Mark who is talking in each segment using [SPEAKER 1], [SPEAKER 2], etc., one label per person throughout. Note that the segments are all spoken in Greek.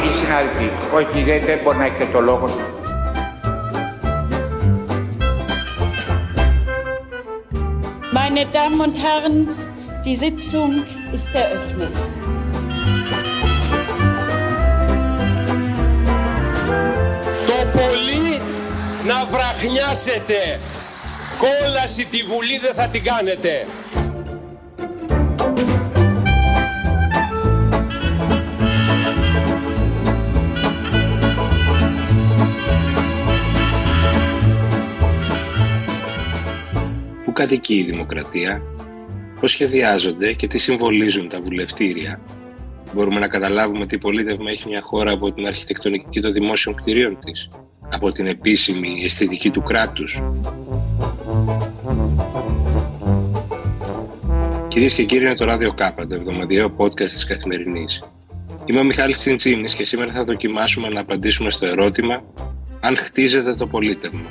[SPEAKER 1] κύριοι συνάδελφοι. Όχι, δεν, δεν μπορεί να έχετε το λόγο.
[SPEAKER 2] Meine Damen und Herren, die Sitzung ist eröffnet.
[SPEAKER 3] Το πολύ να βραχνιάσετε. Κόλαση τη Βουλή δεν θα την κάνετε.
[SPEAKER 4] Κατοικεί η δημοκρατία, πώς σχεδιάζονται και τι συμβολίζουν τα βουλευτήρια. Μπορούμε να καταλάβουμε τι πολίτευμα έχει μια χώρα από την αρχιτεκτονική των δημόσιων κτηρίων της, από την επίσημη αισθητική του κράτους. Κυρίες και κύριοι, είναι το Ράδιο Κάπα, το εβδομαδιαίο podcast της Καθημερινής. Είμαι ο Μιχάλης Τσιντσίνης και σήμερα θα δοκιμάσουμε να απαντήσουμε στο ερώτημα αν χτίζεται το πολίτευμα.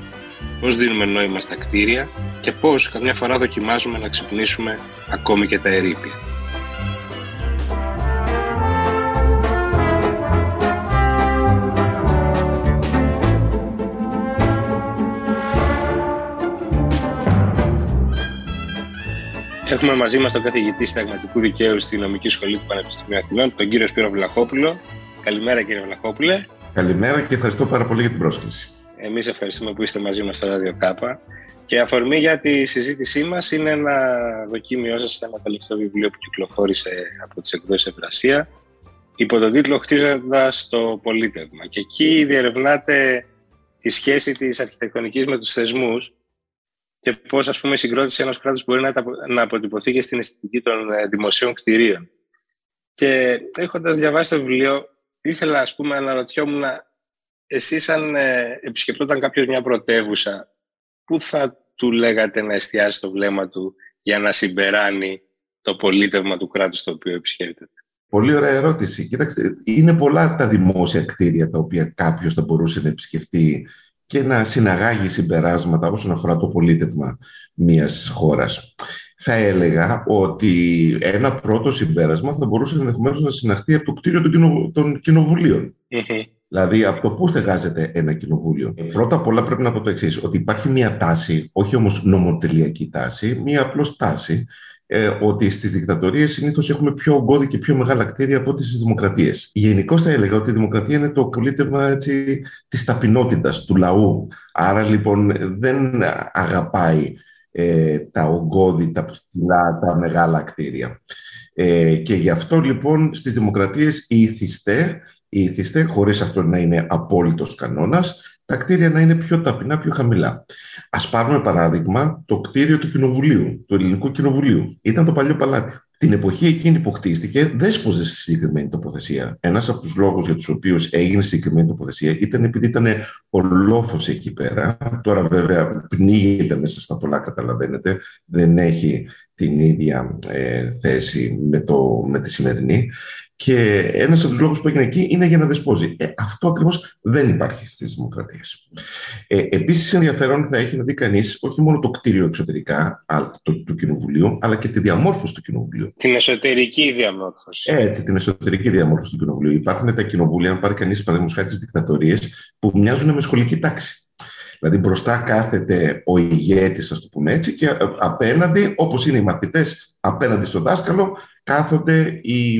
[SPEAKER 4] Πώς δίνουμε νόημα στα κτίρια και πώς καμιά φορά δοκιμάζουμε να ξυπνήσουμε ακόμη και τα ερήπια. Έχουμε μαζί μας τον καθηγητή συνταγματικού δικαίου στη Νομική Σχολή του Πανεπιστημίου Αθηνών, τον κύριο Σπύρο Βλαχόπουλο. Καλημέρα, κύριε Βλαχόπουλε.
[SPEAKER 5] Καλημέρα και ευχαριστώ πάρα πολύ για την πρόσκληση.
[SPEAKER 4] Εμείς ευχαριστούμε που είστε μαζί μας στο Ράδιο Κάπα. Και αφορμή για τη συζήτησή μας είναι ένα δοκίμιο σας σε ένα τελευταίο βιβλίο που κυκλοφόρησε από τις εκδόσεις Ευρασία υπό τον τίτλο Χτίζοντας το πολίτευμα. Και εκεί διερευνάτε τη σχέση της αρχιτεκτονικής με τους θεσμούς και πώς η συγκρότηση ενός κράτους μπορεί να, να αποτυπωθεί και στην αισθητική των ε, δημοσίων κτηρίων. Και έχοντας διαβάσει το βιβλίο, ήθελα ας πούμε, να αναρωτιόμουν, εσεί, αν ε, επισκεπτόταν κάποιος μια πρωτεύουσα, πού θα του λέγατε να εστιάσει το βλέμμα του για να συμπεράνει το πολίτευμα του κράτους το οποίο επισκέπτεται;
[SPEAKER 5] Πολύ ωραία ερώτηση. Κοίταξτε, είναι πολλά τα δημόσια κτίρια τα οποία κάποιος θα μπορούσε να επισκεφτεί και να συναγάγει συμπεράσματα όσον αφορά το πολίτευμα μιας χώρας. Θα έλεγα ότι ένα πρώτο συμπέρασμα θα μπορούσε ενδεχομένως να συναχθεί από το κτίριο των, κοινοβουλίων. Δηλαδή, από το πού στεγάζεται ένα κοινοβούλιο; Πρώτα απ' όλα πρέπει να πω το εξής: Ότι υπάρχει μια τάση, όχι όμως νομοτελειακή τάση, μια απλώς τάση, ε, ότι στις δικτατορίες συνήθως έχουμε πιο ογκώδη και πιο μεγάλα κτίρια από ό,τι στις δημοκρατίες. Γενικώς θα έλεγα ότι η δημοκρατία είναι το πολίτευμα της ταπεινότητας, του λαού. Άρα λοιπόν δεν αγαπάει ε, τα ογκώδη, τα ψηλά, τα μεγάλα κτίρια. Ε, και γι' αυτό λοιπόν στις δημοκρατίες οι ηθιστέ, οι ηθιστέ χωρίς αυτό να είναι απόλυτος κανόνας, τα κτίρια να είναι πιο ταπεινά, πιο χαμηλά. Α πάρουμε παράδειγμα το κτίριο του Κοινοβουλίου, του Ελληνικού Κοινοβουλίου. Ήταν το παλιό παλάτι. Την εποχή εκείνη που χτίστηκε, δέσποζε στη συγκεκριμένη τοποθεσία. Ένας από τους λόγους για τους οποίους έγινε συγκεκριμένη τοποθεσία ήταν επειδή ήταν ο λόφος εκεί πέρα. Τώρα, βέβαια, πνίγεται μέσα στα πολλά, καταλαβαίνετε. Δεν έχει την ίδια ε, θέση με, το, με τη σημερινή. Και ένας από του λόγου που έγινε εκεί είναι για να δεσπόζει. Ε, αυτό ακριβώς δεν υπάρχει στις δημοκρατίες. Ε, Επίσης, ενδιαφέρον θα έχει να δει κανείς όχι μόνο το κτίριο εξωτερικά του, του Κοινοβουλίου, αλλά και τη διαμόρφωση του Κοινοβουλίου.
[SPEAKER 4] Την εσωτερική διαμόρφωση.
[SPEAKER 5] Έτσι, την εσωτερική διαμόρφωση του Κοινοβουλίου. Υπάρχουν τα κοινοβούλια, αν πάρει κανείς παραδείγματος χάρη τις δικτατορίες, που μοιάζουν με σχολική τάξη. Δηλαδή μπροστά κάθεται ο ηγέτης, ας το πούμε έτσι, και απέναντι, όπως είναι οι μαθητές απέναντι στον δάσκαλο, κάθονται οι,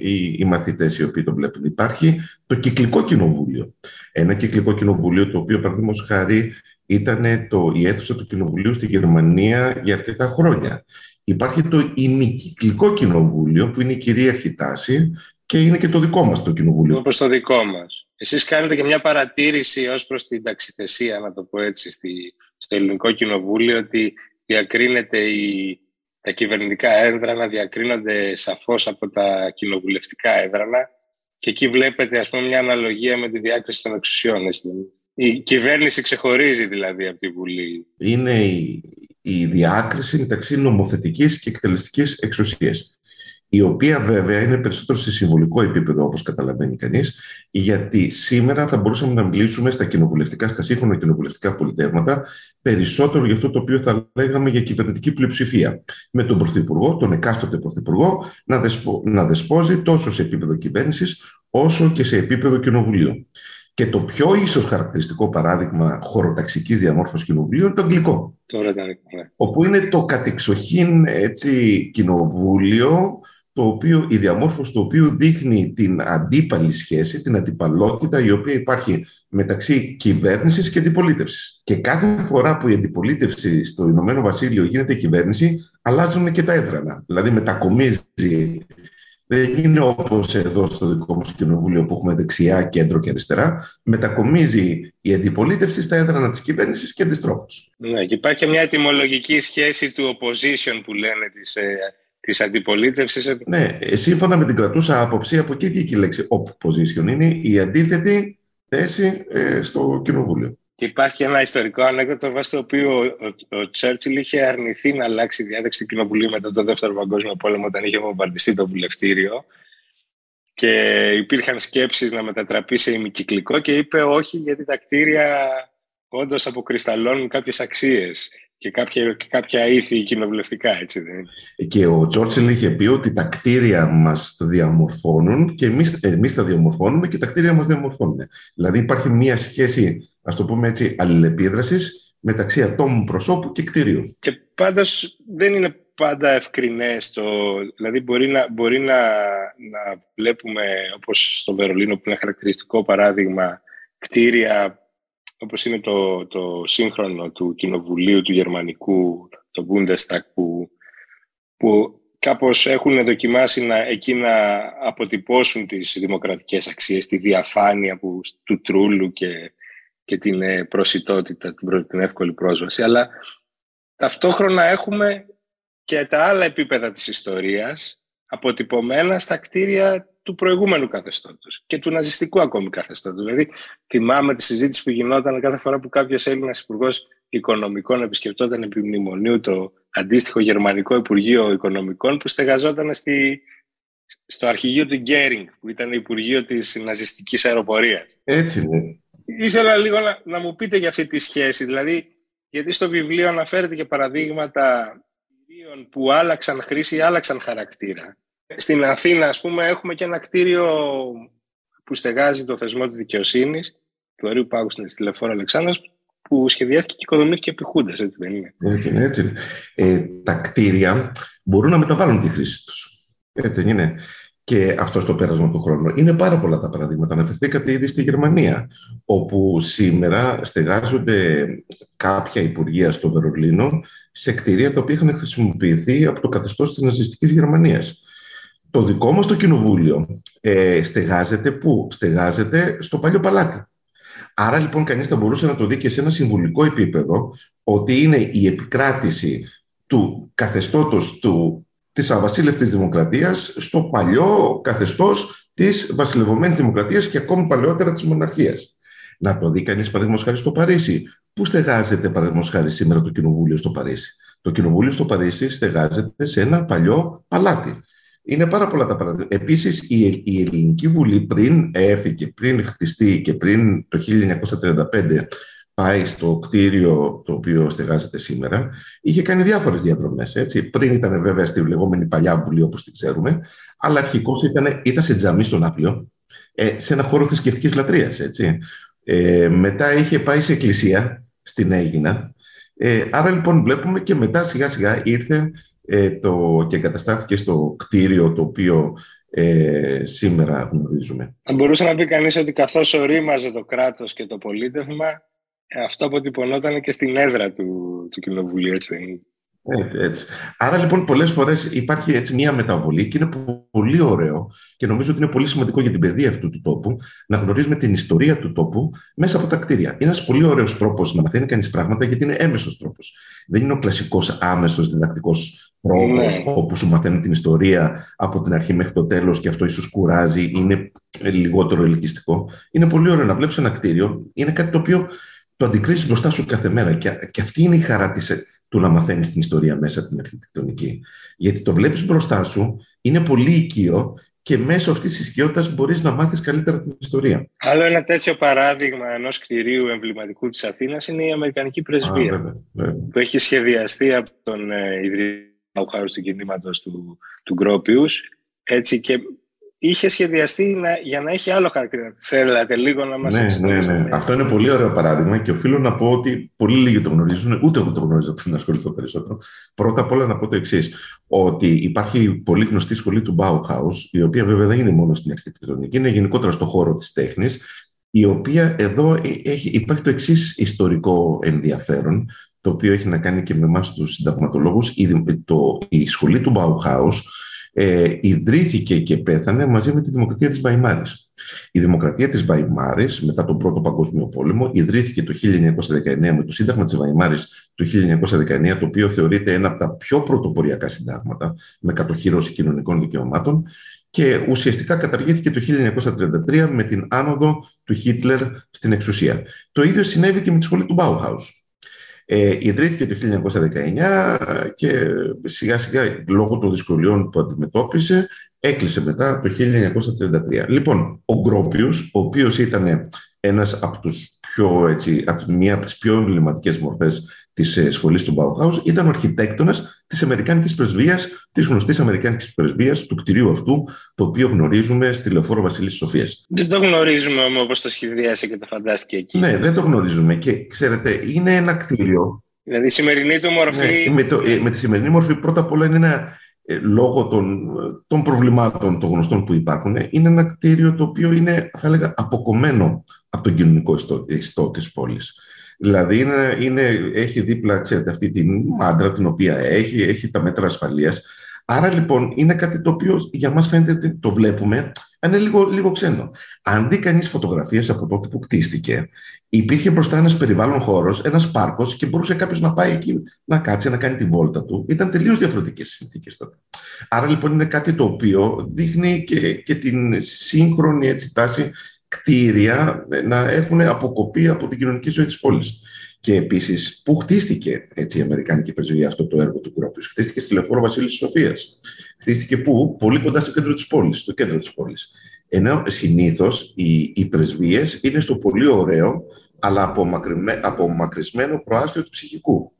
[SPEAKER 5] οι, οι μαθητές οι οποίοι τον βλέπουν. Υπάρχει το κυκλικό κοινοβούλιο. Ένα κυκλικό κοινοβούλιο το οποίο παραδείγματος χάρη ήταν το, η αίθουσα του κοινοβουλίου στη Γερμανία για αρκετά χρόνια. Υπάρχει το ημικυκλικό κοινοβούλιο που είναι η κυρίαρχη τάση και είναι και το δικό μας το κοινοβούλιο.
[SPEAKER 4] Όπως το δικό μας. Εσείς κάνετε και μια παρατήρηση ως προς την ταξιθεσία, να το πω έτσι, στη, στο ελληνικό κοινοβούλιο, ότι διακρίνεται η, τα κυβερνητικά έδρανα διακρίνονται σαφώς από τα κοινοβουλευτικά έδρανα και εκεί βλέπετε ας πούμε μια αναλογία με τη διάκριση των εξουσιών. Η κυβέρνηση ξεχωρίζει δηλαδή από τη Βουλή.
[SPEAKER 5] Είναι η, η διάκριση μεταξύ νομοθετικής και εκτελεστικής εξουσίας η οποία βέβαια είναι περισσότερο σε συμβολικό επίπεδο, όπως καταλαβαίνει κανείς, γιατί σήμερα θα μπορούσαμε να μιλήσουμε στα κοινοβουλευτικά, στα σύγχρονα κοινοβουλευτικά πολιτεύματα, περισσότερο για αυτό το οποίο θα λέγαμε για κυβερνητική πλειοψηφία. Με τον Πρωθυπουργό, τον εκάστοτε Πρωθυπουργό, να, δεσπο, να δεσπόζει τόσο σε επίπεδο κυβέρνησης, όσο και σε επίπεδο κοινοβουλίου. Και το πιο ίσως χαρακτηριστικό παράδειγμα χωροταξικής διαμόρφωσης κοινοβουλίου είναι το αγγλικό.
[SPEAKER 4] Το βρετανικό, ναι.
[SPEAKER 5] Όπου είναι το κατεξοχήν έτσι, κοινοβούλιο, το οποίο, η διαμόρφωση του οποίου δείχνει την αντίπαλη σχέση, την αντιπαλότητα η οποία υπάρχει μεταξύ κυβέρνησης και αντιπολίτευσης. Και κάθε φορά που η αντιπολίτευση στο Ηνωμένο Βασίλειο γίνεται κυβέρνηση, αλλάζουν και τα έδρανα. Δηλαδή μετακομίζει δεν είναι όπως εδώ στο δικό μας κοινοβούλιο που έχουμε δεξιά, κέντρο και αριστερά. Μετακομίζει η αντιπολίτευση στα έδρανα της κυβέρνησης και αντιστρόφως.
[SPEAKER 4] Ναι, και υπάρχει και μια ετοιμολογική σχέση του opposition που λένε της ε, της αντιπολίτευσης.
[SPEAKER 5] Ναι, ε, σύμφωνα με την κρατούσα άποψη, από εκεί βγήκε η λέξη opposition. Είναι η αντίθετη θέση ε, στο κοινοβούλιο.
[SPEAKER 4] Και υπάρχει ένα ιστορικό ανέκδοτο βάσει το οποίο ο, Τσέρτσιλ είχε αρνηθεί να αλλάξει η διάδεξη του Κοινοβουλίου μετά το Δεύτερο Παγκόσμιο Πόλεμο, όταν είχε βομβαρδιστεί το βουλευτήριο. Και υπήρχαν σκέψεις να μετατραπεί σε ημικυκλικό και είπε όχι, γιατί τα κτίρια όντως αποκρισταλώνουν κάποιες αξίες και κάποια, κάποια ήθη κοινοβουλευτικά, έτσι δεν είναι.
[SPEAKER 5] Και ο Τσόρτσιλ είχε πει ότι τα κτίρια μας διαμορφώνουν και εμείς, εμείς τα διαμορφώνουμε και τα κτίρια μας διαμορφώνουν. Δηλαδή υπάρχει μια σχέση Α το πούμε έτσι, αλληλεπίδρασης μεταξύ ατόμου προσώπου και κτηρίου.
[SPEAKER 4] Και πάντως δεν είναι πάντα ευκρινές το. Δηλαδή, μπορεί να, μπορεί να, να βλέπουμε, όπως στο Βερολίνο, που είναι χαρακτηριστικό παράδειγμα, κτίρια όπως είναι το, το σύγχρονο του Κοινοβουλίου του Γερμανικού, το Bundestag, που, που κάπως έχουν δοκιμάσει να, εκεί να αποτυπώσουν τις δημοκρατικές αξίες, τη διαφάνεια που, του τρούλου και και την ε, προσιτότητα, την εύκολη πρόσβαση, αλλά ταυτόχρονα έχουμε και τα άλλα επίπεδα της ιστορίας αποτυπωμένα στα κτίρια του προηγούμενου καθεστώτος και του ναζιστικού ακόμη καθεστώτος. Δηλαδή, θυμάμαι τη συζήτηση που γινόταν κάθε φορά που κάποιος Έλληνας υπουργός Οικονομικών επισκεπτόταν επί μνημονίου το αντίστοιχο Γερμανικό Υπουργείο Οικονομικών που στεγαζόταν στη, στο αρχηγείο του Γκέρινγκ, που ήταν Υπουργείο της ναζιστικής αεροπορίας.
[SPEAKER 5] Έτσι είναι
[SPEAKER 4] ήθελα λίγο να, να μου πείτε για αυτή τη σχέση. Δηλαδή, γιατί στο βιβλίο αναφέρεται και παραδείγματα κτίριων που άλλαξαν χρήση ή άλλαξαν χαρακτήρα. Στην Αθήνα, ας πούμε, έχουμε και ένα κτίριο που στεγάζει το θεσμό της δικαιοσύνης, του Αρίου Πάγου στην τηλεφόρα Αλεξάνδρας, που σχεδιάστηκε και οικοδομήθηκε επί Χούντας, έτσι δεν είναι;
[SPEAKER 5] Έτσι είναι, έτσι Ε, τα κτίρια μπορούν να μεταβάλουν τη χρήση τους. Έτσι δεν είναι; Και αυτό στο πέρασμα του χρόνου. Είναι πάρα πολλά τα παραδείγματα. Αναφερθήκατε ήδη στη Γερμανία, όπου σήμερα στεγάζονται κάποια υπουργεία στο Βερολίνο σε κτίρια τα οποία είχαν χρησιμοποιηθεί από το καθεστώς της ναζιστικής Γερμανίας. Το δικό μας το κοινοβούλιο ε, στεγάζεται πού; Στεγάζεται στο παλιό παλάτι. Άρα λοιπόν κανείς θα μπορούσε να το δει και σε ένα συμβουλικό επίπεδο ότι είναι η επικράτηση του καθεστώτος του της αβασίλευτης δημοκρατίας στο παλιό καθεστώς της βασιλευωμένης δημοκρατίας και ακόμη παλαιότερα της μοναρχίας. Να το δει κανείς παραδείγματος χάρη στο Παρίσι. Πού στεγάζεται παραδείγματος χάρη σήμερα το κοινοβούλιο στο Παρίσι; Το κοινοβούλιο στο Παρίσι στεγάζεται σε ένα παλιό παλάτι. Είναι πάρα πολλά τα παραδείγματα. Επίσης, η, η Ελληνική Βουλή πριν έρθει και πριν χτιστεί και πριν το 1935 πάει στο κτίριο το οποίο στεγάζεται σήμερα, είχε κάνει διάφορες διαδρομές. Έτσι. Πριν ήταν βέβαια στη λεγόμενη παλιά Βουλή όπως την ξέρουμε, αλλά αρχικώς ήταν, ήταν σε τζαμί στον Άπλιο, ε, σε ένα χώρο θρησκευτικής λατρείας. Έτσι. Ε, μετά είχε πάει σε εκκλησία στην Αίγινα. Ε, άρα λοιπόν βλέπουμε και μετά σιγά σιγά ήρθε ε, το, και εγκαταστάθηκε στο κτίριο το οποίο ε, σήμερα γνωρίζουμε.
[SPEAKER 4] Θα μπορούσε να πει κανείς ότι καθώς ορίμαζε το κράτος και το πολίτευμα, ε, αυτό αποτυπωνόταν και στην έδρα του, του Κοινοβουλίου, έτσι
[SPEAKER 5] έτσι, έτσι. Άρα λοιπόν πολλές φορές υπάρχει έτσι μια μεταβολή και είναι πολύ ωραίο και νομίζω ότι είναι πολύ σημαντικό για την παιδεία αυτού του τόπου να γνωρίζουμε την ιστορία του τόπου μέσα από τα κτίρια. Είναι ένας πολύ ωραίος τρόπος να μαθαίνει κανείς πράγματα γιατί είναι έμεσος τρόπος. Δεν είναι ο κλασικός άμεσος διδακτικός τρόπος ναι. όπου σου μαθαίνουν την ιστορία από την αρχή μέχρι το τέλος και αυτό ίσως κουράζει, είναι λιγότερο ελκυστικό. Είναι πολύ ωραίο να βλέπεις ένα κτίριο, είναι κάτι το οποίο το αντικρίζεις μπροστά σου κάθε μέρα. Και, και αυτή είναι η χαρά της, του να μαθαίνεις την ιστορία μέσα από την αρχιτεκτονική. Γιατί το βλέπεις μπροστά σου, είναι πολύ οικείο και μέσω αυτής της οικειότητας μπορείς να μάθεις καλύτερα την ιστορία.
[SPEAKER 4] Άλλο ένα τέτοιο παράδειγμα ενός κτηρίου εμβληματικού της Αθήνας είναι η Αμερικανική Πρεσβεία.
[SPEAKER 5] Α, βέβαια,
[SPEAKER 4] Που έχει σχεδιαστεί από τον ε, ιδρυτή του κινήματος του, του Γκρόπιους. Έτσι και είχε σχεδιαστεί να, για να έχει άλλο χαρακτήρα. Θέλατε λίγο να μας
[SPEAKER 5] ναι, ναι, ναι. Αυτό είναι πολύ ωραίο παράδειγμα και οφείλω να πω ότι πολύ λίγοι το γνωρίζουν, ούτε εγώ το γνώριζα πριν να ασχοληθώ περισσότερο. Πρώτα απ' όλα να πω το εξής, ότι υπάρχει πολύ γνωστή σχολή του Bauhaus, η οποία βέβαια δεν είναι μόνο στην αρχιτεκτονική, είναι γενικότερα στο χώρο της τέχνης, η οποία εδώ έχει, υπάρχει το εξής ιστορικό ενδιαφέρον, το οποίο έχει να κάνει και με εμάς τους συνταγματολόγους. Η, η σχολή του Bauhaus ε, ιδρύθηκε και πέθανε μαζί με τη Δημοκρατία της Βαϊμάρης. Η Δημοκρατία της Βαϊμάρης, μετά τον Πρώτο Παγκόσμιο Πόλεμο, ιδρύθηκε το 1919 με το Σύνταγμα της Βαϊμάρης του 1919, το οποίο θεωρείται ένα από τα πιο πρωτοποριακά συντάγματα με κατοχήρωση κοινωνικών δικαιωμάτων και ουσιαστικά καταργήθηκε το 1933 με την άνοδο του Χίτλερ στην εξουσία. Το ίδιο συνέβη και με τη σχολή του Bauhaus. Ε, ιδρύθηκε το 1919 και σιγά σιγά λόγω των δυσκολιών που αντιμετώπισε έκλεισε μετά το 1933. Λοιπόν, ο Γκρόπιος, ο οποίος ήταν ένας από τους πιο, έτσι, από μία από τις πιο εμβληματικές μορφές της ε, σχολής του Bauhaus, ήταν ο αρχιτέκτονας της Αμερικάνικης Πρεσβείας, της γνωστής Αμερικάνικης Πρεσβείας, του κτηρίου αυτού, το οποίο γνωρίζουμε στη Λεωφόρο Βασίλης Σοφίας.
[SPEAKER 4] Δεν το γνωρίζουμε όμως όπως το σχεδιάσε και το φαντάστηκε εκεί.
[SPEAKER 5] Ναι, δεν το γνωρίζουμε και ξέρετε, είναι ένα κτίριο.
[SPEAKER 4] Δηλαδή η σημερινή του μορφή...
[SPEAKER 5] Ναι, με, το, ε, με τη σημερινή μορφή πρώτα απ' όλα είναι ένα ε, λόγω των, των προβλημάτων των γνωστών που υπάρχουν, είναι ένα κτίριο το οποίο είναι, θα έλεγα, αποκομμένο από τον κοινωνικό ιστό, ιστό της πόλης. Δηλαδή είναι, είναι, έχει δίπλα ξέρετε, αυτή την μάντρα την οποία έχει, έχει τα μέτρα ασφαλείας. Άρα λοιπόν είναι κάτι το οποίο για μας φαίνεται ότι το βλέπουμε, είναι λίγο, λίγο ξένο. Αν δει κανείς φωτογραφίες από τότε που κτίστηκε, υπήρχε μπροστά ένας περιβάλλον χώρος, ένας πάρκος και μπορούσε κάποιος να πάει εκεί να κάτσει, να κάνει τη βόλτα του. Ήταν τελείως διαφορετικές οι συνθήκες τότε. Άρα λοιπόν είναι κάτι το οποίο δείχνει και, και την σύγχρονη έτσι, τάση κτίρια να έχουν αποκοπεί από την κοινωνική ζωή της πόλης. Και επίσης, πού χτίστηκε έτσι, η Αμερικάνικη Πρεσβεία αυτό το έργο του Κρόπιου. Χτίστηκε στη Λεωφόρο Βασίλης Σοφίας. Χτίστηκε πού, πολύ κοντά στο κέντρο της πόλης. Στο κέντρο της πόλης. Ενώ συνήθως οι, οι πρεσβείες είναι στο πολύ ωραίο, αλλά απομακρυσμένο προάστιο του ψυχικού.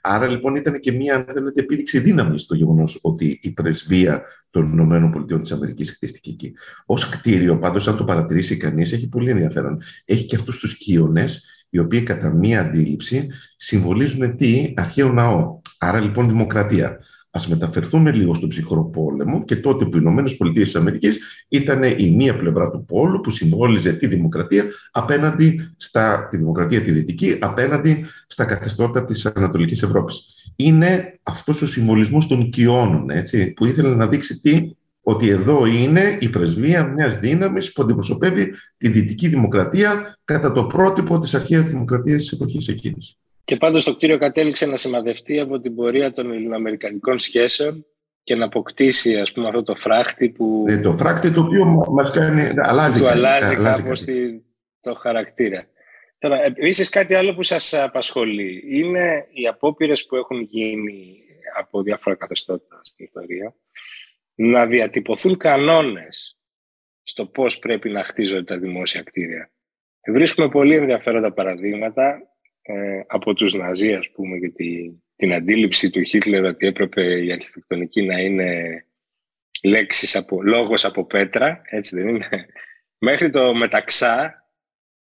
[SPEAKER 5] Άρα λοιπόν ήταν και μια, αν θέλετε, επίδειξη δύναμης στο γεγονός ότι η πρεσβεία των Ηνωμένων Πολιτειών της Αμερικής χτίστηκε εκεί. Ω κτίριο, πάντως, αν το παρατηρήσει κανείς, έχει πολύ ενδιαφέρον. Έχει και αυτούς τους κύονες, οι οποίοι κατά μία αντίληψη συμβολίζουν τι, αρχαίο ναό. Άρα λοιπόν δημοκρατία. Α μεταφερθούμε λίγο στον ψυχρό πόλεμο και τότε που οι Ηνωμένες Πολιτείες της Αμερικής ήταν η μία πλευρά του πόλου που συμβόλιζε τη δημοκρατία απέναντι στα, τη δημοκρατία τη δυτική απέναντι στα καθεστώτα της Ανατολικής Ευρώπης. Είναι αυτός ο συμβολισμός των οικειώνων, έτσι, που ήθελε να δείξει τι, ότι εδώ είναι η πρεσβεία μιας δύναμης που αντιπροσωπεύει τη δυτική δημοκρατία κατά το πρότυπο της αρχαίας δημοκρατίας της εποχής εκείνης.
[SPEAKER 4] Και πάντως το κτίριο κατέληξε να σημαδευτεί από την πορεία των ελληνοαμερικανικών σχέσεων και να αποκτήσει ας πούμε αυτό το φράχτη που...
[SPEAKER 5] Ε, το φράχτη το οποίο μας κάνει, αλλάζει,
[SPEAKER 4] του αλλάζει, αλλάζει κάπως το χαρακτήρα. Τώρα, επίσης κάτι άλλο που σας απασχολεί είναι οι απόπειρες που έχουν γίνει από διάφορα καθεστώτα στην ιστορία να διατυπωθούν κανόνες στο πώς πρέπει να χτίζονται τα δημόσια κτίρια. Βρίσκουμε πολύ ενδιαφέροντα παραδείγματα ε, από τους Ναζί, ας πούμε, και την αντίληψη του Χίτλερ ότι έπρεπε η αρχιτεκτονική να είναι λέξεις από, λόγος από πέτρα, έτσι δεν είναι. Μέχρι το μεταξά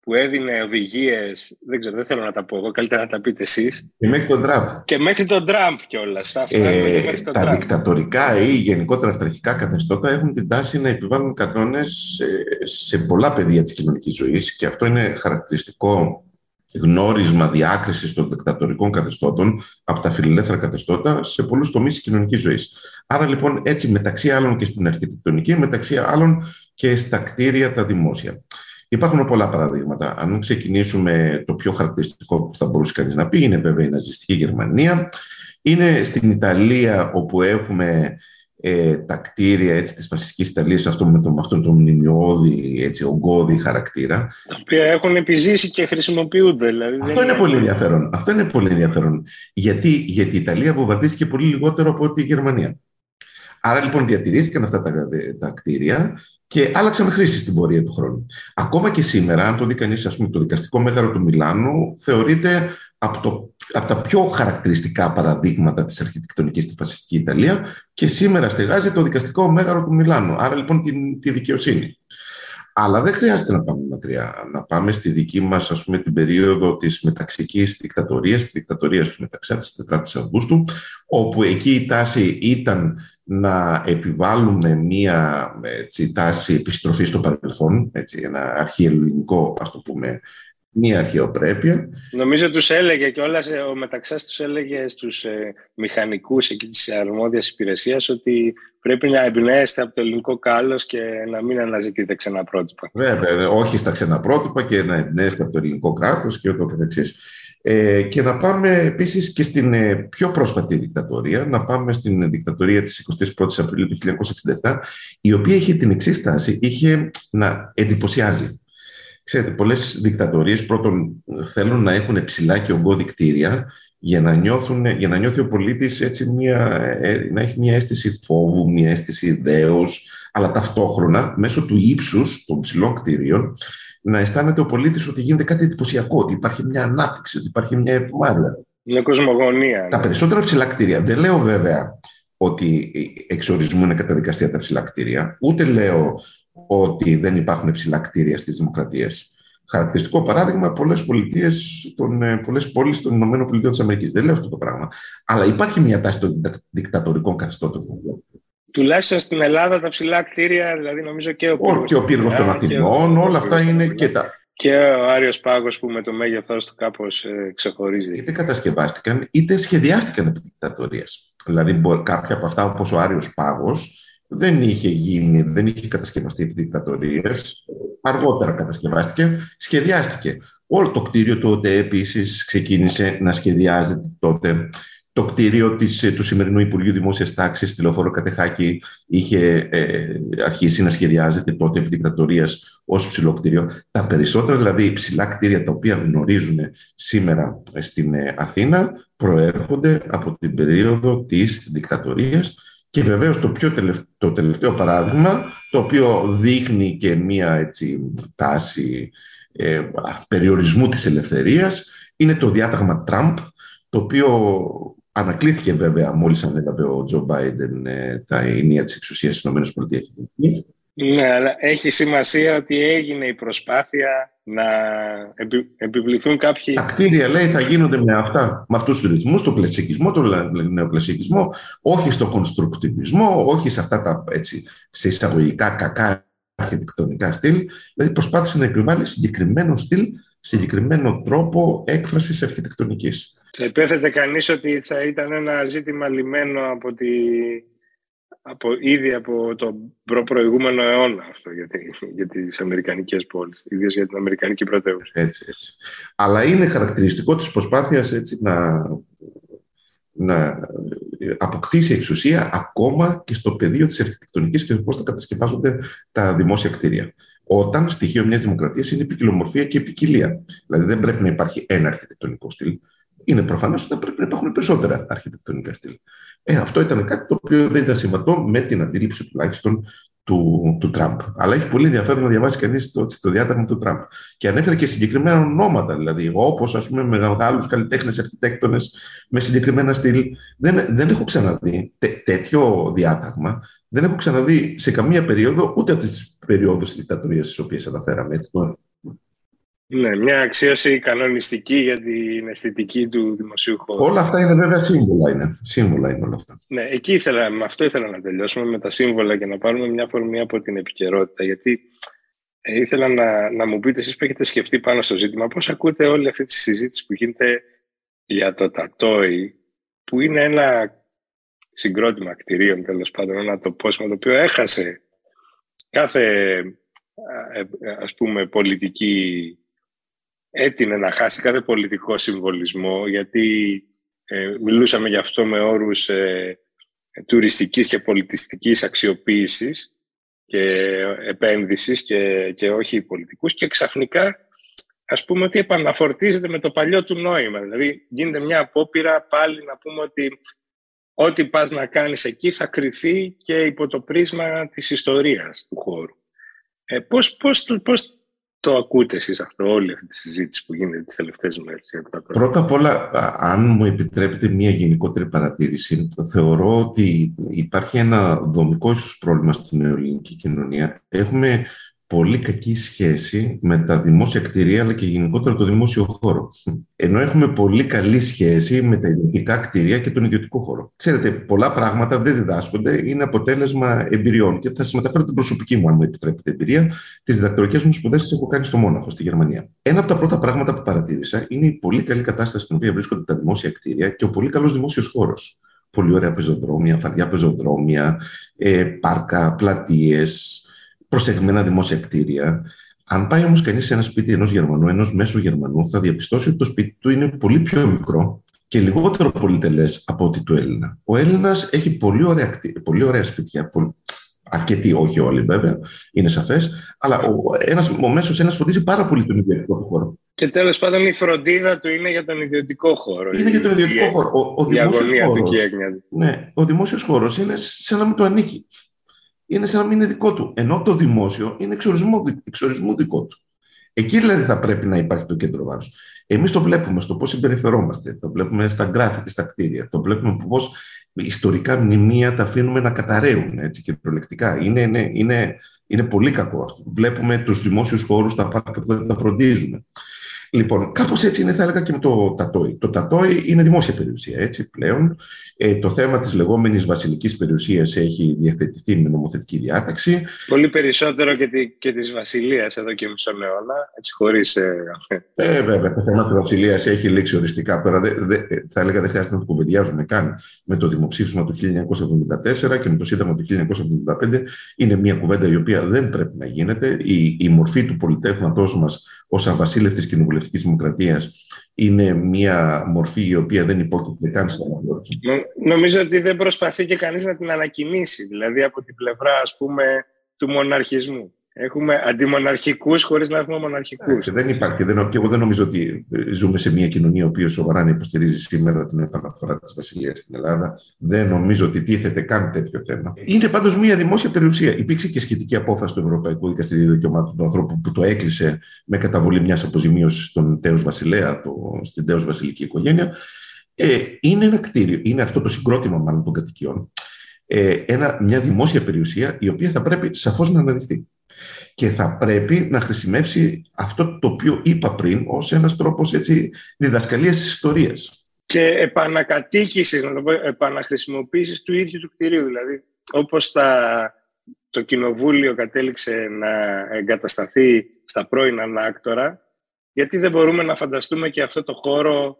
[SPEAKER 4] που έδινε οδηγίες, δεν ξέρω, δεν θέλω να τα πω εγώ, καλύτερα να τα πείτε εσείς.
[SPEAKER 5] Και μέχρι τον Τραμπ.
[SPEAKER 4] Και μέχρι τον Τραμπ κιόλας.
[SPEAKER 5] Ε, τα Τραμπ. δικτατορικά ή γενικότερα αυταρχικά καθεστώτα έχουν την τάση να επιβάλλουν κανόνες σε, σε πολλά πεδία της κοινωνικής ζωής και αυτό είναι χαρακτηριστικό γνώρισμα διάκρισης των δικτατορικών καθεστώτων από τα φιλελεύθερα καθεστώτα σε πολλούς τομείς της κοινωνικής ζωής. Άρα λοιπόν έτσι μεταξύ άλλων και στην αρχιτεκτονική, μεταξύ άλλων και στα κτίρια τα δημόσια. Υπάρχουν πολλά παραδείγματα. Αν ξεκινήσουμε το πιο χαρακτηριστικό που θα μπορούσε κανείς να πει, είναι βέβαια η ναζιστική Γερμανία. Είναι στην Ιταλία όπου έχουμε ε, τα κτίρια έτσι, της φασιστικής Ιταλίας αυτό με, το, με αυτόν τον μνημειώδη, έτσι, ογκώδη χαρακτήρα.
[SPEAKER 4] Τα οποία έχουν επιζήσει και χρησιμοποιούνται. Δηλαδή
[SPEAKER 5] αυτό είναι, πολύ ενδιαφέρον. Αυτό είναι πολύ ενδιαφέρον. Γιατί, γιατί η Ιταλία βομβαρδίστηκε πολύ λιγότερο από ότι η Γερμανία. Άρα λοιπόν διατηρήθηκαν αυτά τα, τα κτίρια και άλλαξαν χρήση στην πορεία του χρόνου. Ακόμα και σήμερα, αν το δει κανείς, το δικαστικό μέγαρο του Μιλάνου θεωρείται από, το, από τα πιο χαρακτηριστικά παραδείγματα της αρχιτεκτονικής στη φασιστική Ιταλία και σήμερα στεγάζει το δικαστικό μέγαρο του Μιλάνου, άρα λοιπόν τη, τη δικαιοσύνη. Αλλά δεν χρειάζεται να πάμε μακριά. Να πάμε στη δική μας, ας πούμε, την περίοδο της μεταξικής δικτατορίας, της δικτατορίας του μεταξά της 4η Αυγούστου, όπου εκεί η τάση ήταν να επιβάλλουμε μία έτσι, τάση επιστροφής στο παρελθόν, έτσι, ένα αρχιελληνικό, ας το πούμε, μία αρχαιοπρέπεια.
[SPEAKER 4] Νομίζω τους έλεγε και όλα, ο Μεταξάς τους έλεγε στους ε, μηχανικούς εκεί της αρμόδιας υπηρεσίας ότι πρέπει να εμπνέεστε από το ελληνικό κάλος και να μην αναζητείτε ξένα πρότυπα.
[SPEAKER 5] Βέβαια, όχι στα ξένα πρότυπα και να εμπνέεστε από το ελληνικό κράτος και ούτω καθεξής. Ε, και να πάμε επίσης και στην ε, πιο πρόσφατη δικτατορία, να πάμε στην δικτατορία της 21ης Απριλίου του 1967, η οποία είχε την εξής στάση, είχε να εντυπωσιάζει. Ξέρετε, πολλές δικτατορίες πρώτον θέλουν να έχουν ψηλά και ογκώδη κτίρια για να, νιώθουν, για να νιώθει ο πολίτης έτσι μια, ε, να έχει μια αίσθηση φόβου, μια αίσθηση δέους, αλλά ταυτόχρονα μέσω του ύψους των ψηλών κτίριων να αισθάνεται ο πολίτης ότι γίνεται κάτι εντυπωσιακό, ότι υπάρχει μια ανάπτυξη, ότι υπάρχει μια επιμάρεια.
[SPEAKER 4] Μια κοσμογονία.
[SPEAKER 5] Τα ναι. περισσότερα ψηλά κτίρια. Δεν λέω βέβαια ότι εξορισμού είναι καταδικαστία τα ψηλά κτίρια, ούτε λέω ότι δεν υπάρχουν ψηλά κτίρια στις δημοκρατίες. Χαρακτηριστικό παράδειγμα, πολλές πολιτείες, ε, πολλές πόλεις των ΗΠΑ. Δεν λέω αυτό το πράγμα. Αλλά υπάρχει μια τάση των δικτατορικών καθεστώτων
[SPEAKER 4] τουλάχιστον στην Ελλάδα τα ψηλά κτίρια, δηλαδή νομίζω και ο
[SPEAKER 5] πύργος, και ο πύργος των Αθηνών, όλα αυτά είναι και τα...
[SPEAKER 4] Και ο Άριος Πάγος που με το μέγεθός του κάπως ε, ξεχωρίζει.
[SPEAKER 5] Είτε κατασκευάστηκαν, είτε σχεδιάστηκαν επί δικτατορίας. Δηλαδή κάποια από αυτά όπως ο Άριος Πάγος δεν είχε γίνει, δεν είχε κατασκευαστεί επί δικτατορίας. Αργότερα κατασκευάστηκε, σχεδιάστηκε. Όλο το κτίριο τότε επίσης ξεκίνησε να σχεδιάζεται τότε το κτίριο της, ε, του σημερινού Υπουργείου Δημόσιας Τάξης στη Λεωφόρο Κατεχάκη είχε ε, αρχίσει να σχεδιάζεται τότε επί δικτατορίας ως ψηλό κτίριο. Τα περισσότερα δηλαδή ψηλά κτίρια τα οποία γνωρίζουν σήμερα στην ε, Αθήνα προέρχονται από την περίοδο της δικτατορίας και βεβαίως το, πιο τελευταίο, το τελευταίο παράδειγμα το οποίο δείχνει και μία έτσι, τάση ε, περιορισμού της ελευθερίας είναι το διάταγμα Τραμπ το οποίο Ανακλήθηκε βέβαια μόλις ανέλαβε ο Τζο Μπάιντεν ε, τα ενία της εξουσίας της ΗΠΑ.
[SPEAKER 4] Ναι, αλλά έχει σημασία ότι έγινε η προσπάθεια να επιβληθούν κάποιοι...
[SPEAKER 5] Τα κτίρια, λέει, θα γίνονται με αυτά, με αυτούς τους ρυθμούς, το κλασικισμό, το νεοκλασικισμό, όχι στο κονστρουκτιβισμό, όχι σε αυτά τα, έτσι, σε εισαγωγικά κακά αρχιτεκτονικά στυλ. Δηλαδή προσπάθησε να επιβάλλει συγκεκριμένο στυλ, συγκεκριμένο τρόπο έκφρασης αρχιτεκτονικής.
[SPEAKER 4] Θα υπέθετε κανείς ότι θα ήταν ένα ζήτημα λιμένο από τη, από, ήδη από τον προ-προηγούμενο αιώνα αυτό για, τη, για τις αμερικανικές πόλεις, ιδίως για την αμερικανική πρωτεύουσα.
[SPEAKER 5] Έτσι, έτσι. Αλλά είναι χαρακτηριστικό της προσπάθειας έτσι, να, να αποκτήσει εξουσία ακόμα και στο πεδίο της αρχιτεκτονικής και πώς θα κατασκευάζονται τα δημόσια κτίρια. Όταν στοιχείο μιας δημοκρατίας είναι η ποικιλομορφία και η ποικιλία. Δηλαδή δεν πρέπει να υπάρχει ένα αρχιτεκτονικό στυλ είναι προφανώς ότι θα πρέπει να υπάρχουν περισσότερα αρχιτεκτονικά στυλ. Ε, αυτό ήταν κάτι το οποίο δεν ήταν συμβατό με την αντίληψη τουλάχιστον του, του Τραμπ. Αλλά έχει πολύ ενδιαφέρον να διαβάσει κανείς το, το διάταγμα του Τραμπ. Και ανέφερε και συγκεκριμένα ονόματα, δηλαδή, όπως ας πούμε μεγάλου καλλιτέχνες αρχιτέκτονες με συγκεκριμένα στυλ. Δεν, δεν έχω ξαναδεί τέτοιο διάταγμα. Δεν έχω ξαναδεί σε καμία περίοδο, ούτε από τις περιόδους της δικτατορίας τι οποίες αναφέραμε. Έτσι,
[SPEAKER 4] ναι, μια αξίωση κανονιστική για την αισθητική του δημοσίου χώρου.
[SPEAKER 5] Όλα αυτά είναι βέβαια σύμβολα είναι. Σύμβολα είναι όλα αυτά.
[SPEAKER 4] Ναι, εκεί ήθελα, με αυτό ήθελα να τελειώσουμε, με τα σύμβολα και να πάρουμε μια φορμή από την επικαιρότητα. Γιατί ε, ήθελα να, να μου πείτε εσείς που έχετε σκεφτεί πάνω στο ζήτημα, πώς ακούτε όλη αυτή τη συζήτηση που γίνεται για το τατόι, που είναι ένα συγκρότημα κτηρίων, τέλος πάντων, ένα τοπόσιμο το οποίο έχασε κάθε ε, ας πούμε πολιτική έτεινε να χάσει κάθε πολιτικό συμβολισμό γιατί ε, μιλούσαμε γι' αυτό με όρους ε, τουριστικής και πολιτιστικής αξιοποίησης και επένδυσης και, και όχι πολιτικούς και ξαφνικά ας πούμε ότι επαναφορτίζεται με το παλιό του νόημα. Δηλαδή γίνεται μια απόπειρα πάλι να πούμε ότι ό,τι πας να κάνεις εκεί θα κριθεί και υπό το πρίσμα της ιστορίας του χώρου. Ε, πώς, πώς, πώς το ακούτε εσείς αυτό, όλη αυτή τη συζήτηση που γίνεται τις τελευταίες μέρες.
[SPEAKER 5] Πρώτα απ' όλα, αν μου επιτρέπετε μια γενικότερη παρατήρηση, θεωρώ ότι υπάρχει ένα δομικό ίσως πρόβλημα στην ελληνική κοινωνία. Έχουμε πολύ κακή σχέση με τα δημόσια κτηρία αλλά και γενικότερα το δημόσιο χώρο. Ενώ έχουμε πολύ καλή σχέση με τα ιδιωτικά κτηρία και τον ιδιωτικό χώρο. Ξέρετε, πολλά πράγματα δεν διδάσκονται, είναι αποτέλεσμα εμπειριών. Και θα σας μεταφέρω την προσωπική μου, αν μου επιτρέπετε, εμπειρία, τις διδακτορικές μου σπουδές που έχω κάνει στο Μόναχο, στη Γερμανία. Ένα από τα πρώτα πράγματα που παρατήρησα είναι η πολύ καλή κατάσταση στην οποία βρίσκονται τα δημόσια κτίρια και ο πολύ καλός δημόσιος χώρος. Πολύ ωραία πεζοδρόμια, φαρδιά πεζοδρόμια, ε, πάρκα, πλατείες, προσεγμένα δημόσια κτίρια. Αν πάει όμως κανείς σε ένα σπίτι ενός Γερμανού, ενός μέσου Γερμανού, θα διαπιστώσει ότι το σπίτι του είναι πολύ πιο μικρό και λιγότερο πολυτελές από ότι του Έλληνα. Ο Έλληνας έχει πολύ ωραία, πολύ ωραία σπίτια, αρκετοί, όχι όλοι βέβαια, είναι σαφές, αλλά ο, ένας, ο μέσος ένας φροντίζει πάρα πολύ τον ιδιωτικό του χώρο.
[SPEAKER 4] Και τέλος πάντων η φροντίδα του είναι για τον ιδιωτικό χώρο.
[SPEAKER 5] Είναι για τον ιδιωτικό χώρο. Ο, ο δημόσιος χώρος. Ναι, ο δημόσιος χώρος είναι σαν να μην το ανήκει είναι σαν να μην είναι δικό του. Ενώ το δημόσιο είναι εξορισμού δικό του. Εκεί δηλαδή θα πρέπει να υπάρχει το κέντρο βάρους. Εμείς το βλέπουμε στο πώς συμπεριφερόμαστε, το βλέπουμε στα γκράφιτι, στα κτίρια, το βλέπουμε πώς ιστορικά μνημεία τα αφήνουμε να καταραίουν έτσι, και προλεκτικά. Είναι, είναι, είναι, είναι πολύ κακό αυτό. Βλέπουμε τους δημόσιους χώρους, τα πάρκα που δεν τα φροντίζουμε. Λοιπόν, κάπως έτσι είναι, θα έλεγα και με το Τατόι. Το Τατόι είναι δημόσια περιουσία, έτσι πλέον. Ε, το θέμα της λεγόμενης βασιλικής περιουσίας έχει διευθετηθεί με νομοθετική διάταξη.
[SPEAKER 4] Πολύ περισσότερο και, τη, και της βασιλείας εδώ και μισό αιώνα, έτσι χωρίς... Ε,
[SPEAKER 5] ε, βέβαια, το θέμα της βασιλείας έχει λήξει οριστικά. Τώρα δε, δε, θα έλεγα δεν χρειάζεται να το κουβεντιάζουμε καν με το δημοψήφισμα του 1974 και με το Σύνταγμα του 1975. Είναι μια κουβέντα η οποία δεν πρέπει να γίνεται. Η, η μορφή του πολιτεύματός μας ως αβασίλευτης κοινοβουλευτικής δημοκρατίας είναι μια μορφή η οποία δεν υπόκειται καν στην αναγνώριση.
[SPEAKER 4] Νομίζω ότι δεν προσπαθεί και κανείς να την ανακοινήσει, δηλαδή από την πλευρά ας πούμε του μοναρχισμού. Έχουμε αντιμοναρχικούς χωρίς να έχουμε μοναρχικούς.
[SPEAKER 5] δεν υπάρχει. Δεν, και εγώ δεν νομίζω ότι ζούμε σε μια κοινωνία που σοβαρά να υποστηρίζει σήμερα την επαναφορά της Βασιλείας στην Ελλάδα. Δεν νομίζω ότι τίθεται καν τέτοιο θέμα. Είναι πάντως μια δημόσια περιουσία. Υπήρξε και σχετική απόφαση του Ευρωπαϊκού Δικαστηρίου Δικαιωμάτων του Ανθρώπου που το έκλεισε με καταβολή μιας αποζημίωσης στον Τέος Βασιλέα, το, στην Τέος Βασιλική οικογένεια. Ε, είναι ένα κτίριο. Είναι αυτό το συγκρότημα μάλλον των κατοικιών. Ε, ένα, μια δημόσια περιουσία η οποία θα πρέπει σαφώς να αναδειχθεί και θα πρέπει να χρησιμεύσει αυτό το οποίο είπα πριν ως ένας τρόπος έτσι, διδασκαλίας της ιστορίας.
[SPEAKER 4] Και επανακατοίκησης, να το πω, επαναχρησιμοποίησης του ίδιου του κτηρίου. Δηλαδή, όπως τα, το κοινοβούλιο κατέληξε να εγκατασταθεί στα πρώην ανάκτορα, γιατί δεν μπορούμε να φανταστούμε και αυτό το χώρο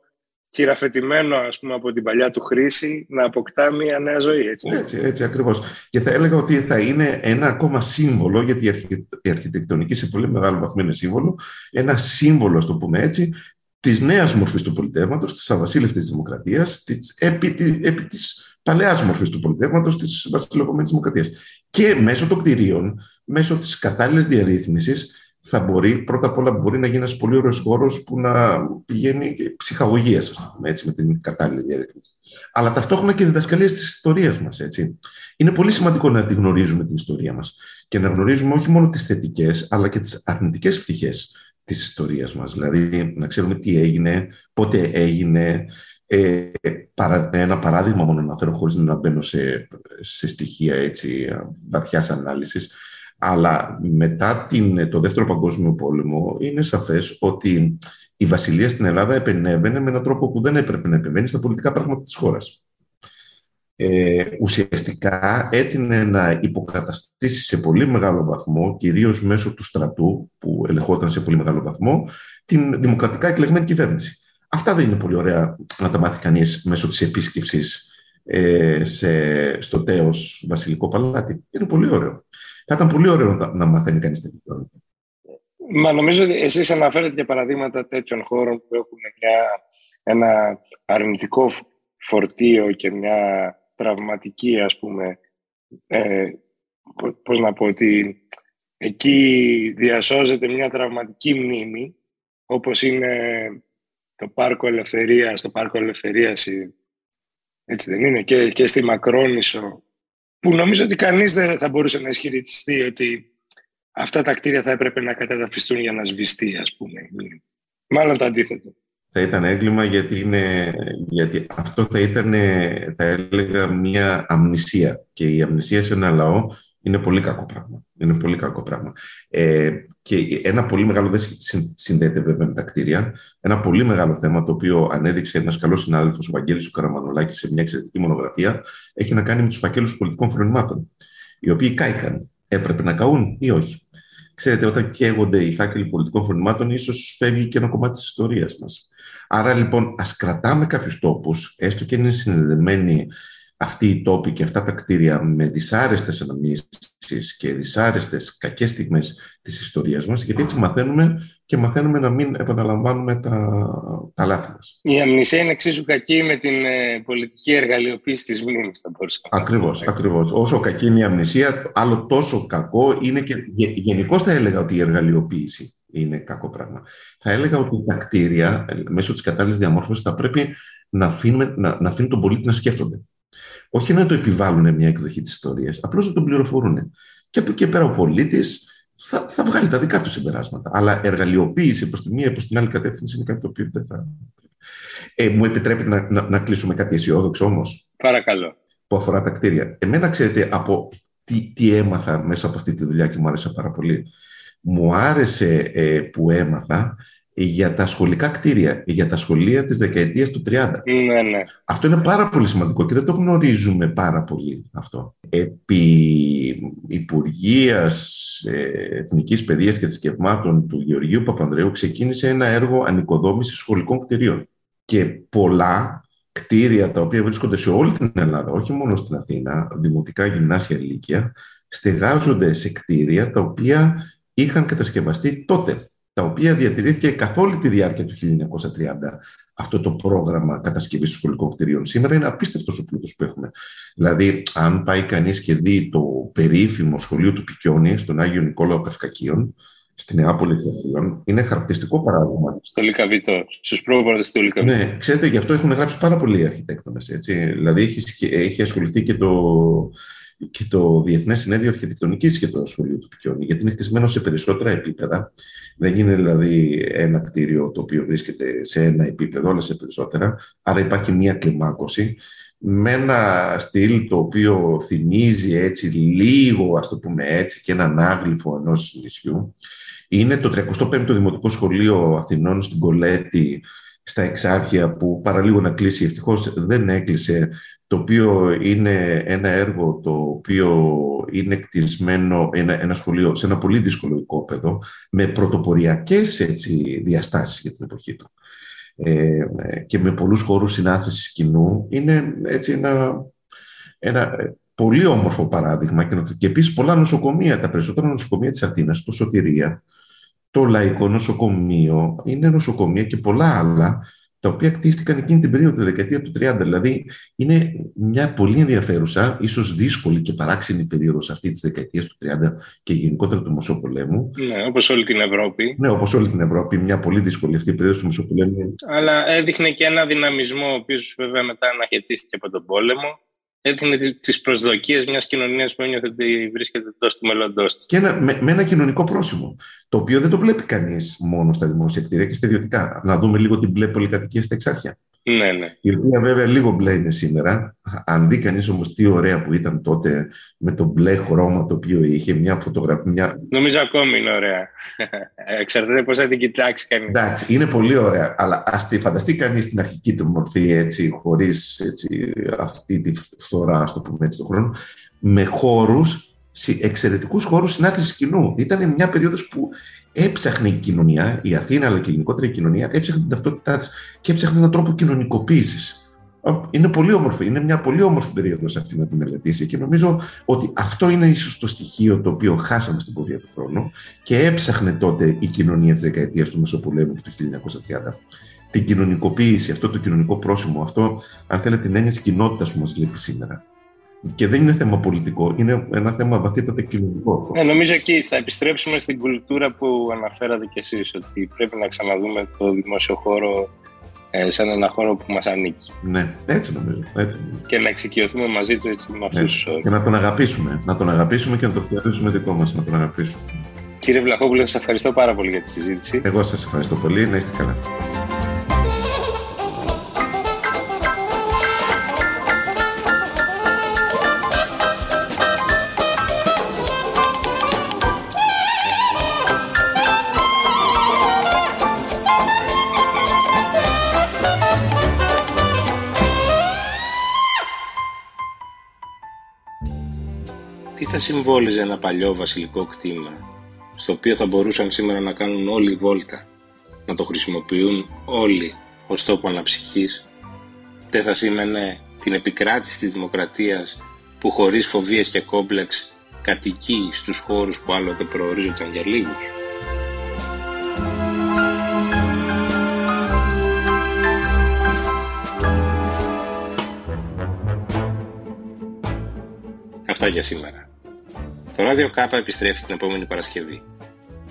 [SPEAKER 4] χειραφετημένο ας πούμε, από την παλιά του χρήση να αποκτά μια νέα ζωή. Έτσι,
[SPEAKER 5] έτσι, έτσι ακριβώς. Και θα έλεγα ότι θα είναι ένα ακόμα σύμβολο, γιατί η αρχιτεκτονική σε πολύ μεγάλο βαθμό είναι σύμβολο, ένα σύμβολο, το πούμε έτσι, της νέας μορφής του πολιτεύματος, της αβασίλευτης δημοκρατίας, επί, επί της παλαιάς μορφής του πολιτεύματος, της βασιλευμένη δημοκρατίας. Και μέσω των κτηρίων, μέσω της κατάλληλης διαρρύθμισης, θα μπορεί, πρώτα απ' όλα μπορεί να γίνει ένας πολύ ωραίος χώρος που να πηγαίνει ψυχαγωγίας, ας πούμε έτσι, με την κατάλληλη διαρρύθμιση. Αλλά ταυτόχρονα και διδασκαλία της ιστορίας μας. Είναι πολύ σημαντικό να τη γνωρίζουμε την ιστορία μας και να γνωρίζουμε όχι μόνο τις θετικές, αλλά και τις αρνητικές πτυχές της ιστορίας μας. Δηλαδή, να ξέρουμε τι έγινε, πότε έγινε. Ε, ένα παράδειγμα μόνο να φέρω χωρίς να μπαίνω σε, σε στοιχεία έτσι, βαθιάς ανάλυσης αλλά μετά την, το Δεύτερο Παγκόσμιο Πόλεμο είναι σαφές ότι η Βασιλεία στην Ελλάδα επενέβαινε με έναν τρόπο που δεν έπρεπε να επεμβαίνει στα πολιτικά πράγματα της χώρας. Ε, ουσιαστικά έτεινε να υποκαταστήσει σε πολύ μεγάλο βαθμό, κυρίως μέσω του στρατού που ελεγχόταν σε πολύ μεγάλο βαθμό, την δημοκρατικά εκλεγμένη κυβέρνηση. Αυτά δεν είναι πολύ ωραία να τα μάθει κανείς μέσω της επίσκεψης ε, σε, στο τέος Βασιλικό Παλάτι. Είναι πολύ ωραίο. Θα ήταν πολύ ωραίο να μαθαίνει κανείς τέτοιο
[SPEAKER 4] Μα νομίζω ότι εσείς αναφέρετε και παραδείγματα τέτοιων χώρων που έχουν μια, ένα αρνητικό φορτίο και μια τραυματική, ας πούμε, ε, πώς να πω, ότι εκεί διασώζεται μια τραυματική μνήμη, όπως είναι το Πάρκο Ελευθερίας, το Πάρκο Ελευθερίας, έτσι δεν είναι, και, και στη Μακρόνισο, που νομίζω ότι κανείς δεν θα μπορούσε να ισχυριστεί ότι αυτά τα κτίρια θα έπρεπε να καταδαφιστούν για να σβηστεί, ας πούμε. Μάλλον το αντίθετο.
[SPEAKER 5] Θα ήταν έγκλημα γιατί, είναι, γιατί αυτό θα ήταν, θα έλεγα, μια αμνησία. Και η αμνησία σε ένα λαό είναι πολύ κακό πράγμα. Είναι πολύ κακό πράγμα. Ε, και ένα πολύ μεγάλο, δεν συνδέεται βέβαια με τα κτίρια, ένα πολύ μεγάλο θέμα το οποίο ανέδειξε ένας καλός συνάδελφος, ο Βαγγέλης ο Καραμανολάκης, σε μια εξαιρετική μονογραφία, έχει να κάνει με τους φακέλους πολιτικών φρονημάτων. Οι οποίοι κάηκαν. Έπρεπε να καούν ή όχι; Ξέρετε, όταν καίγονται οι φάκελοι πολιτικών φρονημάτων, ίσως φεύγει και ένα κομμάτι της ιστορίας μας. Άρα λοιπόν, ας κρατάμε κάποιους τόπους, έστω και είναι συνδεδεμένοι αυτοί οι τόποι και αυτά τα κτίρια με δυσάρεστες αναμνήσεις και δυσάρεστες κακές στιγμές της ιστορίας μας, γιατί έτσι μαθαίνουμε και μαθαίνουμε να μην επαναλαμβάνουμε τα, τα λάθη μας.
[SPEAKER 4] Η αμνησία είναι εξίσου κακή με την ε, πολιτική εργαλειοποίηση της μνήμης, θα μπορούσαμε.
[SPEAKER 5] Ακριβώς, ακριβώς. Όσο κακή είναι η αμνησία, άλλο τόσο κακό είναι και γενικώς θα έλεγα ότι η εργαλειοποίηση είναι κακό πράγμα. Θα έλεγα ότι τα κτίρια, ε, μέσω της κατάλληλης διαμόρφωσης, θα πρέπει να, αφήνουμε, να, να αφήνουν τον πολίτη να σκέφτονται όχι να το επιβάλλουν μια εκδοχή της ιστορίας, απλώς να τον πληροφορούν. Και από εκεί πέρα ο πολίτης θα, θα βγάλει τα δικά του συμπεράσματα. Αλλά εργαλειοποίηση προς τη μία ή προς την άλλη κατεύθυνση είναι κάτι το οποίο δεν θα. Ε, μου επιτρέπετε να, να, να κλείσουμε κάτι αισιόδοξο όμως;
[SPEAKER 4] Παρακαλώ.
[SPEAKER 5] Που αφορά τα κτίρια. Εμένα, ξέρετε, από τι, τι έμαθα μέσα από αυτή τη δουλειά και μου άρεσε πάρα πολύ. Μου άρεσε ε, που έμαθα για τα σχολικά κτίρια, για τα σχολεία της δεκαετίας του 30.
[SPEAKER 4] Ναι, ναι.
[SPEAKER 5] Αυτό είναι πάρα πολύ σημαντικό και δεν το γνωρίζουμε πάρα πολύ αυτό. Επί Υπουργείας ε, Εθνικής Παιδείας και Θρησκευμάτων του Γεωργίου Παπανδρέου ξεκίνησε ένα έργο ανοικοδόμησης σχολικών κτιρίων. Και πολλά κτίρια τα οποία βρίσκονται σε όλη την Ελλάδα, όχι μόνο στην Αθήνα, δημοτικά γυμνάσια ηλικία, στεγάζονται σε κτίρια τα οποία είχαν κατασκευαστεί τότε τα οποία διατηρήθηκε καθ' όλη τη διάρκεια του 1930 αυτό το πρόγραμμα κατασκευής των σχολικών κτηρίων. Σήμερα είναι απίστευτος ο πλούτος που έχουμε. Δηλαδή, αν πάει κανείς και δει το περίφημο σχολείο του Πικιόνι στον Άγιο Νικόλαο Πευκακίων, στη Νεάπολη της Αθήνα, είναι χαρακτηριστικό παράδειγμα.
[SPEAKER 4] Στο Λικαβίτο, στους πρόπορτε του Λικαβίτο.
[SPEAKER 5] Ναι, ξέρετε, γι' αυτό έχουν γράψει πάρα πολλοί αρχιτέκτονες. Δηλαδή, έχει, έχει ασχοληθεί και το, και το Διεθνές Συνέδριο Αρχιτεκτονικής και το Σχολείο του Πικιόνι, γιατί είναι χτισμένο σε περισσότερα επίπεδα. Δεν είναι δηλαδή ένα κτίριο το οποίο βρίσκεται σε ένα επίπεδο, αλλά σε περισσότερα. Άρα υπάρχει μία κλιμάκωση με ένα στυλ το οποίο θυμίζει έτσι λίγο, ας το πούμε έτσι, και έναν άγλυφο ενός νησιού. Είναι το 35ο Δημοτικό Σχολείο Αθηνών στην Κολέτη, στα Εξάρχεια, που παραλίγο να κλείσει, ευτυχώς δεν έκλεισε το οποίο είναι ένα έργο το οποίο είναι κτισμένο ένα, ένα σχολείο σε ένα πολύ δύσκολο οικόπεδο με πρωτοποριακές έτσι, διαστάσεις για την εποχή του. Ε, και με πολλούς χώρους συνάθρησης κοινού. Είναι έτσι ένα, ένα πολύ όμορφο παράδειγμα και, και επίσης πολλά νοσοκομεία, τα περισσότερα νοσοκομεία της Αθήνας, το Σωτηρία, το Λαϊκό Νοσοκομείο, είναι νοσοκομεία και πολλά άλλα τα οποία κτίστηκαν εκείνη την περίοδο, τη δεκαετία του 30. Δηλαδή, είναι μια πολύ ενδιαφέρουσα, ίσως δύσκολη και παράξενη περίοδος αυτή της δεκαετίας του 30 και γενικότερα του Μεσοπολέμου.
[SPEAKER 4] Ναι, όπως όλη την Ευρώπη.
[SPEAKER 5] Ναι, όπως όλη την Ευρώπη, μια πολύ δύσκολη αυτή η περίοδος του Μεσοπολέμου.
[SPEAKER 4] Αλλά έδειχνε και ένα δυναμισμό, ο οποίος βέβαια μετά αναχαιτίστηκε από τον πόλεμο έδειχνε τις προσδοκίες μιας κοινωνίας που ένιωθε ότι βρίσκεται εντό του μέλλοντός της.
[SPEAKER 5] Και ένα, με, με, ένα κοινωνικό πρόσημο. Το οποίο δεν το βλέπει κανείς μόνο στα δημόσια κτίρια και στα ιδιωτικά. Να δούμε λίγο την μπλε πολυκατοικία στα εξάρχεια.
[SPEAKER 4] Ναι, ναι.
[SPEAKER 5] Η οποία βέβαια λίγο μπλε είναι σήμερα. Αν δει κανείς όμως τι ωραία που ήταν τότε με το μπλε χρώμα το οποίο είχε μια φωτογραφία. Μια...
[SPEAKER 4] Νομίζω ακόμη είναι ωραία. Εξαρτάται πώς θα την κοιτάξει κανείς.
[SPEAKER 5] Εντάξει, είναι πολύ ωραία. Αλλά ας τη φανταστεί κανείς την αρχική του μορφή έτσι, χωρίς αυτή τη φθορά, ας το πούμε έτσι, τον χρόνο, με χώρους, εξαιρετικούς χώρους συνάθρησης κοινού. Ήταν μια περίοδος που έψαχνε η κοινωνία, η Αθήνα αλλά και γενικότερα η κοινωνία, έψαχνε την ταυτότητά της και έψαχνε έναν τρόπο κοινωνικοποίησης. Είναι πολύ όμορφη, είναι μια πολύ όμορφη περίοδος αυτή να τη μελετήσει και νομίζω ότι αυτό είναι ίσως το στοιχείο το οποίο χάσαμε στην πορεία του χρόνου και έψαχνε τότε η κοινωνία της δεκαετίας του Μεσοπολέμου και του 1930. Την κοινωνικοποίηση, αυτό το κοινωνικό πρόσημο, αυτό, αν θέλετε, την έννοια της κοινότητας που μας λείπει σήμερα. Και δεν είναι θέμα πολιτικό, είναι ένα θέμα βαθύτατα κοινωνικό.
[SPEAKER 4] Ναι, νομίζω εκεί θα επιστρέψουμε στην κουλτούρα που αναφέρατε κι εσείς, ότι πρέπει να ξαναδούμε το δημόσιο χώρο ε, σαν ένα χώρο που μας ανήκει.
[SPEAKER 5] Ναι, έτσι νομίζω. Έτσι
[SPEAKER 4] Και να εξοικειωθούμε μαζί του έτσι με αυτούς ναι.
[SPEAKER 5] Και να τον αγαπήσουμε. Να τον αγαπήσουμε και να το θεωρήσουμε δικό μας, να τον αγαπήσουμε.
[SPEAKER 4] Κύριε Βλαχόπουλο, σας ευχαριστώ πάρα πολύ για τη συζήτηση.
[SPEAKER 5] Εγώ σας ευχαριστώ πολύ. Να είστε καλά.
[SPEAKER 4] Θα συμβόλιζε ένα παλιό βασιλικό κτήμα, στο οποίο θα μπορούσαν σήμερα να κάνουν όλοι βόλτα, να το χρησιμοποιούν όλοι ως τόπο αναψυχής, δεν θα σήμαινε την επικράτηση της δημοκρατίας που χωρίς φοβίες και κόμπλεξ κατοικεί στους χώρους που άλλοτε προορίζονταν για λίγους. Αυτά για σήμερα. Το ράδιο Κάπα επιστρέφει την επόμενη Παρασκευή.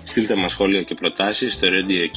[SPEAKER 4] Στείλτε μας σχόλιο και προτάσεις στο radio